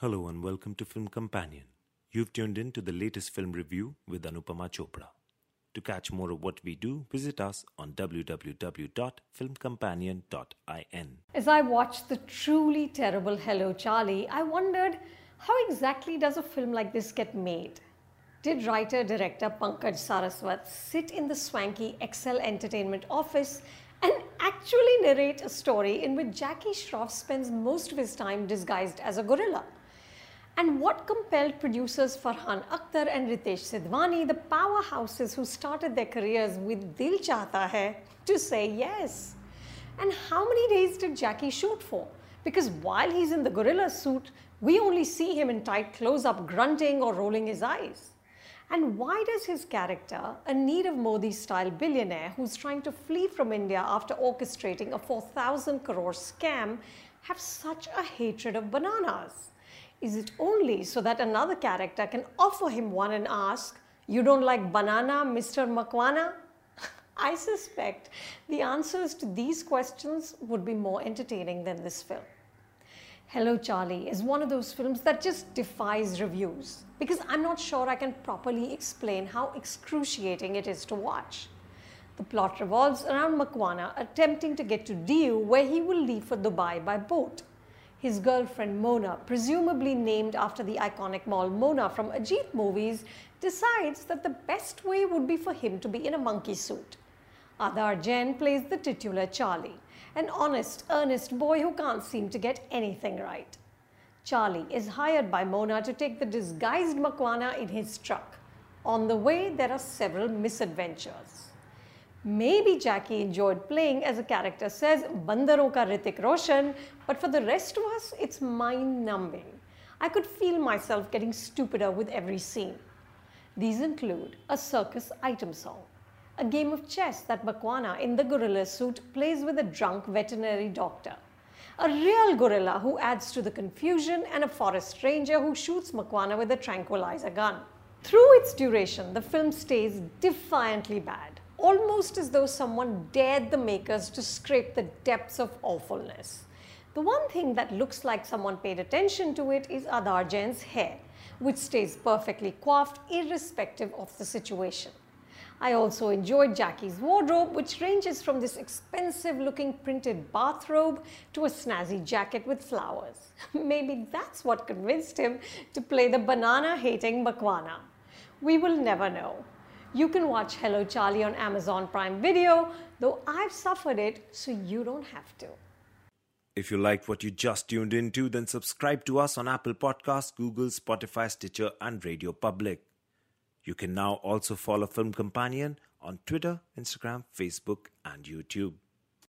Hello and welcome to Film Companion. You've tuned in to the latest film review with Anupama Chopra. To catch more of what we do, visit us on www.filmcompanion.in. As I watched the truly terrible Hello Charlie, I wondered how exactly does a film like this get made? Did writer director Pankaj Saraswat sit in the swanky Excel Entertainment office and actually narrate a story in which Jackie Shroff spends most of his time disguised as a gorilla? And what compelled producers Farhan Akhtar and Ritesh Sidhwani, the powerhouses who started their careers with Dil Chahta Hai, to say yes? And how many days did Jackie shoot for? Because while he's in the gorilla suit, we only see him in tight close up grunting or rolling his eyes. And why does his character, a Nirav Modi style billionaire who's trying to flee from India after orchestrating a 4,000 crore scam, have such a hatred of bananas? Is it only so that another character can offer him one and ask, You don't like banana, Mr. Makwana? I suspect the answers to these questions would be more entertaining than this film. Hello Charlie is one of those films that just defies reviews because I'm not sure I can properly explain how excruciating it is to watch. The plot revolves around Makwana attempting to get to Diu where he will leave for Dubai by boat his girlfriend Mona, presumably named after the iconic mall Mona from Ajit movies, decides that the best way would be for him to be in a monkey suit. Aadar Jain plays the titular Charlie, an honest, earnest boy who can't seem to get anything right. Charlie is hired by Mona to take the disguised Makwana in his truck. On the way, there are several misadventures. Maybe Jackie enjoyed playing, as a character says, Bandaron ka Hrithik Roshan, but for the rest of us, it's mind numbing. I could feel myself getting stupider with every scene. These include a circus item song, a game of chess that Makwana in the gorilla suit plays with a drunk veterinary doctor, a real gorilla who adds to the confusion, and a forest ranger who shoots Makwana with a tranquilizer gun. Through its duration, the film stays defiantly bad almost as though someone dared the makers to scrape the depths of awfulness. The one thing that looks like someone paid attention to it is Aadar Jain's hair, which stays perfectly coiffed irrespective of the situation. I also enjoyed Jackie's wardrobe, which ranges from this expensive looking printed bathrobe to a snazzy jacket with flowers. Maybe that's what convinced him to play the banana hating Makwana. We will never know. You can watch Hello Charlie on Amazon Prime Video, though I've suffered it so you don't have to. If you liked what you just tuned into, then subscribe to us on Apple Podcasts, Google, Spotify, Stitcher, and Radio Public. You can now also follow Film Companion on Twitter, Instagram, Facebook, and YouTube.